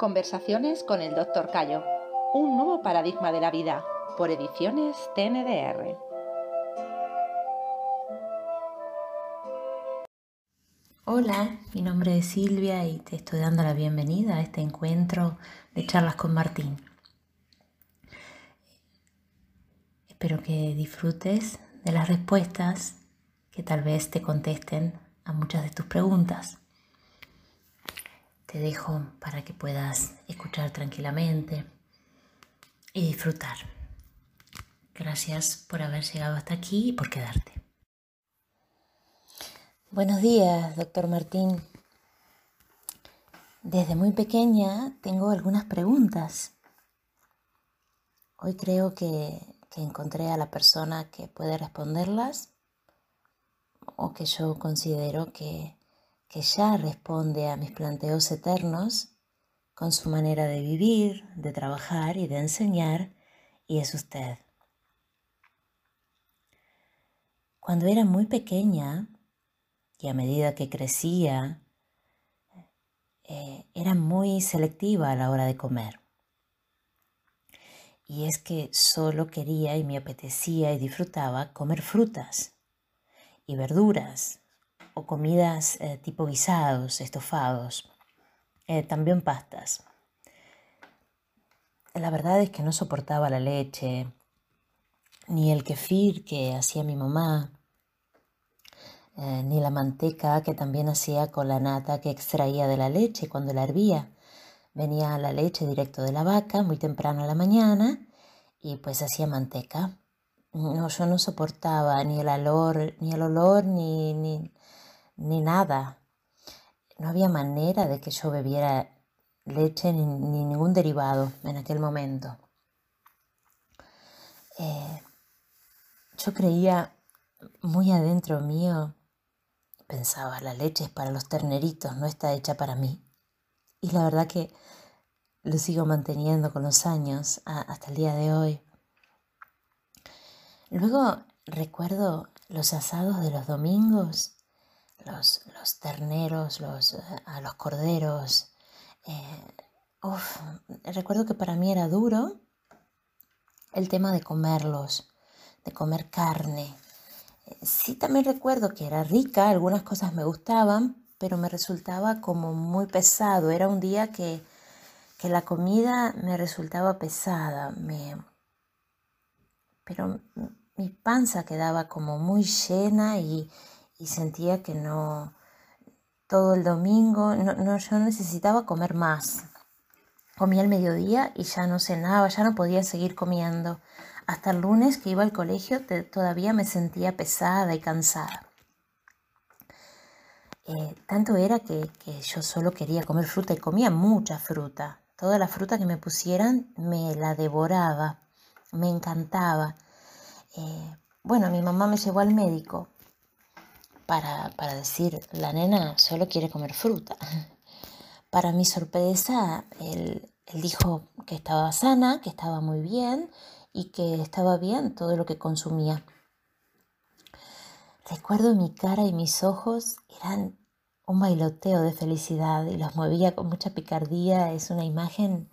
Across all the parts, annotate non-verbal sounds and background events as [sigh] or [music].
Conversaciones con el Dr. Cayo. Un nuevo paradigma de la vida. Por ediciones TNDR. Hola, mi nombre es Silvia y te estoy dando la bienvenida a este encuentro de charlas con Martín. Espero que disfrutes de las respuestas que tal vez te contesten a muchas de tus preguntas. Te dejo para que puedas escuchar tranquilamente y disfrutar. Gracias por haber llegado hasta aquí y por quedarte. Buenos días, doctor Martín. Desde muy pequeña tengo algunas preguntas. Hoy creo que, encontré a la persona que puede responderlas o que yo considero que que ya responde a mis planteos eternos con su manera de vivir, de trabajar y de enseñar, y es usted. Cuando era muy pequeña y a medida que crecía, eh, era muy selectiva a la hora de comer. Y es que solo quería y me apetecía y disfrutaba comer frutas y verduras o comidas eh, tipo guisados, estofados, eh, también pastas. La verdad es que no soportaba la leche, ni el kefir que hacía mi mamá, eh, ni la manteca que también hacía con la nata que extraía de la leche cuando la hervía. Venía la leche directo de la vaca muy temprano a la mañana y pues hacía manteca. No, yo no soportaba ni el olor, ni el olor, ni, ni, ni nada. No había manera de que yo bebiera leche ni, ningún derivado en aquel momento. Eh, yo creía muy adentro mío, pensaba, la leche es para los terneritos, no está hecha para mí. Y la verdad que lo sigo manteniendo con los años hasta el día de hoy. Luego recuerdo los asados de los domingos los, terneros, los, a los corderos. Eh, recuerdo que para mí era duro el tema de comerlos, de comer carne. Sí, también recuerdo que era rica, algunas cosas me gustaban, pero me resultaba como muy pesado. Era un día que, que la comida me resultaba pesada, me... pero mi panza quedaba como muy llena y, sentía que no, todo el domingo, no, yo necesitaba comer más. Comía al mediodía y ya no cenaba, ya no podía seguir comiendo. Hasta el lunes que iba al colegio todavía me sentía pesada y cansada. Eh, tanto era que, yo solo quería comer fruta y comía mucha fruta. Toda la fruta que me pusieran me la devoraba, me encantaba. Eh, bueno, mi mamá me llevó al médico para, decir, la nena solo quiere comer fruta. [laughs] Para mi sorpresa, él, dijo que estaba sana, que estaba muy bien y que estaba bien todo lo que consumía. Recuerdo mi cara y mis ojos eran un bailoteo de felicidad y los movía con mucha picardía. Es una imagen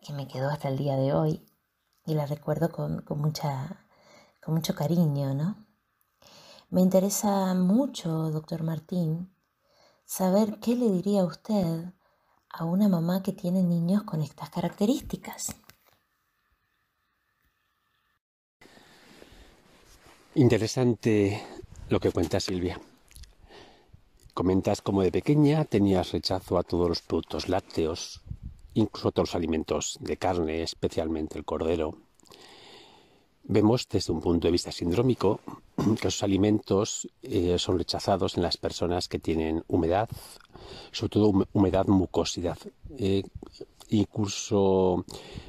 que me quedó hasta el día de hoy y la recuerdo con, con, mucha, con mucho cariño, ¿no? Me interesa mucho, doctor Martín, saber qué le diría usted a una mamá que tiene niños con estas características. Interesante lo que cuenta Silvia. Comentas como de pequeña tenías rechazo a todos los productos lácteos, incluso a todos los alimentos de carne, especialmente el cordero, Vemos desde un punto de vista sindrómico que esos alimentos eh, son rechazados en las personas que tienen humedad, sobre todo humedad, mucosidad. Eh, incluso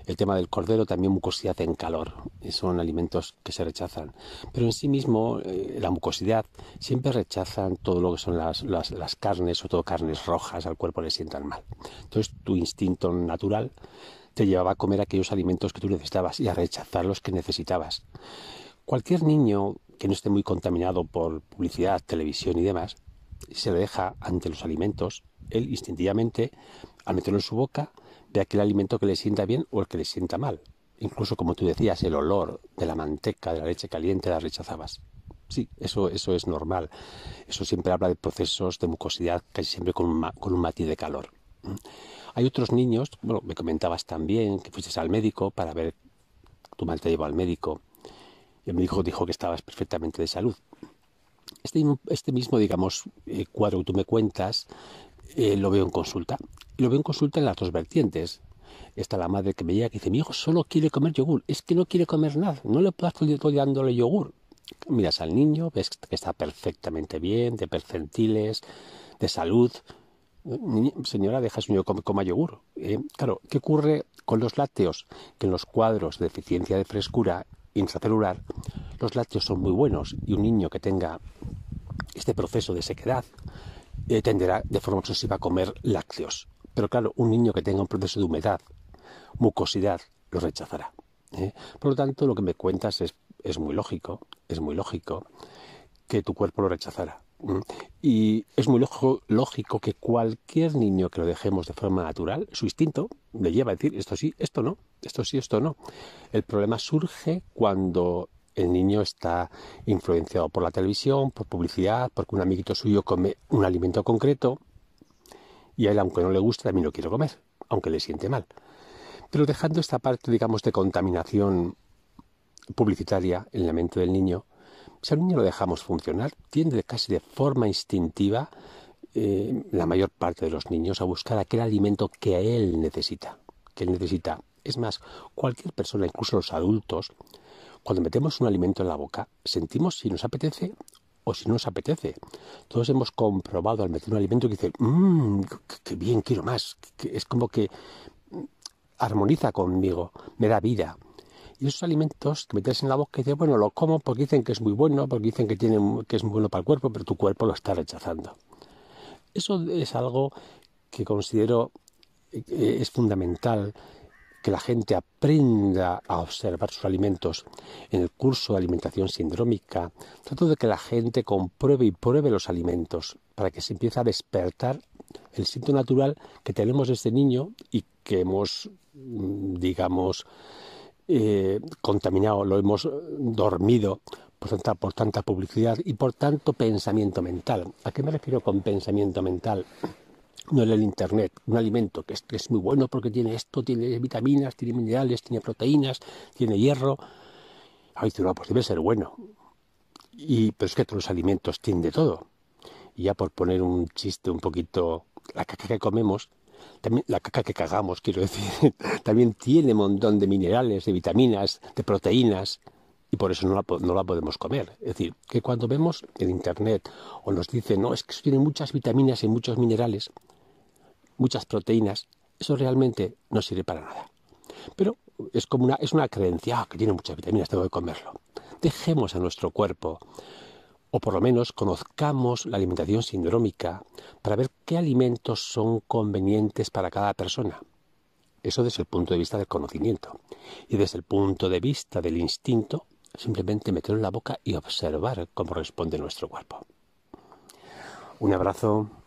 el tema del cordero, también mucosidad en calor. Son alimentos que se rechazan. Pero en sí mismo, eh, la mucosidad, siempre rechazan todo lo que son las, las, las carnes, sobre todo carnes rojas, al cuerpo le sientan mal. Entonces, tu instinto natural te llevaba a comer aquellos alimentos que tú necesitabas y a rechazar los que necesitabas. Cualquier niño que no esté muy contaminado por publicidad, televisión y demás, se le deja ante los alimentos, él instintivamente, al meterlo en su boca, de aquel alimento que le sienta bien o el que le sienta mal. Incluso, como tú decías, el olor de la manteca, de la leche caliente, la rechazabas. Sí, eso, eso es normal. Eso siempre habla de procesos de mucosidad, casi siempre con un, con un matiz de calor. Hay otros niños, bueno, me comentabas también que fuiste al médico para ver, tu madre te llevó al médico, y el médico dijo que estabas perfectamente de salud. Este, este mismo, digamos, eh, cuadro que tú me cuentas, eh, lo veo en consulta. Lo veo en consulta en las dos vertientes. Está la madre que me llega y dice, mi hijo solo quiere comer yogur, es que no quiere comer nada, no le puedo estar dándole yogur miras al niño, ves que está perfectamente bien, de percentiles, de salud. Señora, deja su niño coma yogur. Eh, claro, ¿qué ocurre con los lácteos? Que en los cuadros de deficiencia de frescura intracelular, los lácteos son muy buenos y un niño que tenga este proceso de sequedad eh, tenderá de forma obsesiva a comer lácteos. Pero claro, un niño que tenga un proceso de humedad, mucosidad, lo rechazará. ¿eh? Por lo tanto, lo que me cuentas es es muy lógico, es muy lógico que tu cuerpo lo rechazara. Y es muy lógico, que cualquier niño que lo dejemos de forma natural, su instinto le lleva a decir esto sí, esto no, esto sí, esto no. El problema surge cuando el niño está influenciado por la televisión, por publicidad, porque un amiguito suyo come un alimento concreto y a él, aunque no le guste, también lo quiere comer, aunque le siente mal. Pero dejando esta parte, digamos, de contaminación publicitaria en la mente del niño, si al niño lo dejamos funcionar, tiende casi de forma instintiva eh, la mayor parte de los niños a buscar aquel alimento que él necesita, que él necesita. Es más, cualquier persona, incluso los adultos, cuando metemos un alimento en la boca, sentimos si nos apetece o si no nos apetece. Todos hemos comprobado al meter un alimento que dice, mmm, qué bien, quiero más. Que es como que armoniza conmigo, me da vida. Y esos alimentos que metes en la boca y dices, bueno, lo como porque dicen que es muy bueno, porque dicen que, que es muy bueno para el cuerpo, pero tu cuerpo lo está rechazando. Eso es algo que considero eh, es fundamental que la gente aprenda a observar sus alimentos en el curso de alimentación sindrómica. Trato de que la gente compruebe y pruebe los alimentos para que se empiece a despertar el instinto natural que tenemos desde niño y que hemos, mm, digamos, eh, contaminado, lo hemos dormido por tanta, publicidad y por tanto pensamiento mental. ¿A qué me refiero con pensamiento mental? No en el Internet, un alimento que es, muy bueno porque tiene esto, tiene vitaminas, tiene minerales, tiene proteínas, tiene hierro. Ay, no, pues debe ser bueno. Y, pero es que todos los alimentos tienen de todo. Y ya por poner un chiste un poquito, la caca que comemos la caca que cagamos, quiero decir, [laughs] también tiene un montón de minerales, de vitaminas, de proteínas, y por eso no la, no la, podemos comer. Es decir, que cuando vemos en Internet o nos dicen, no, es que tiene muchas vitaminas y muchos minerales, muchas proteínas, eso realmente no sirve para nada. Pero es como una, es una creencia, ah, que tiene muchas vitaminas, tengo que comerlo. Dejemos a nuestro cuerpo o por lo menos conozcamos la alimentación sindrómica para ver qué alimentos son convenientes para cada persona. Eso desde el punto de vista del conocimiento. Y desde el punto de vista del instinto, simplemente meterlo en la boca y observar cómo responde nuestro cuerpo. Un abrazo.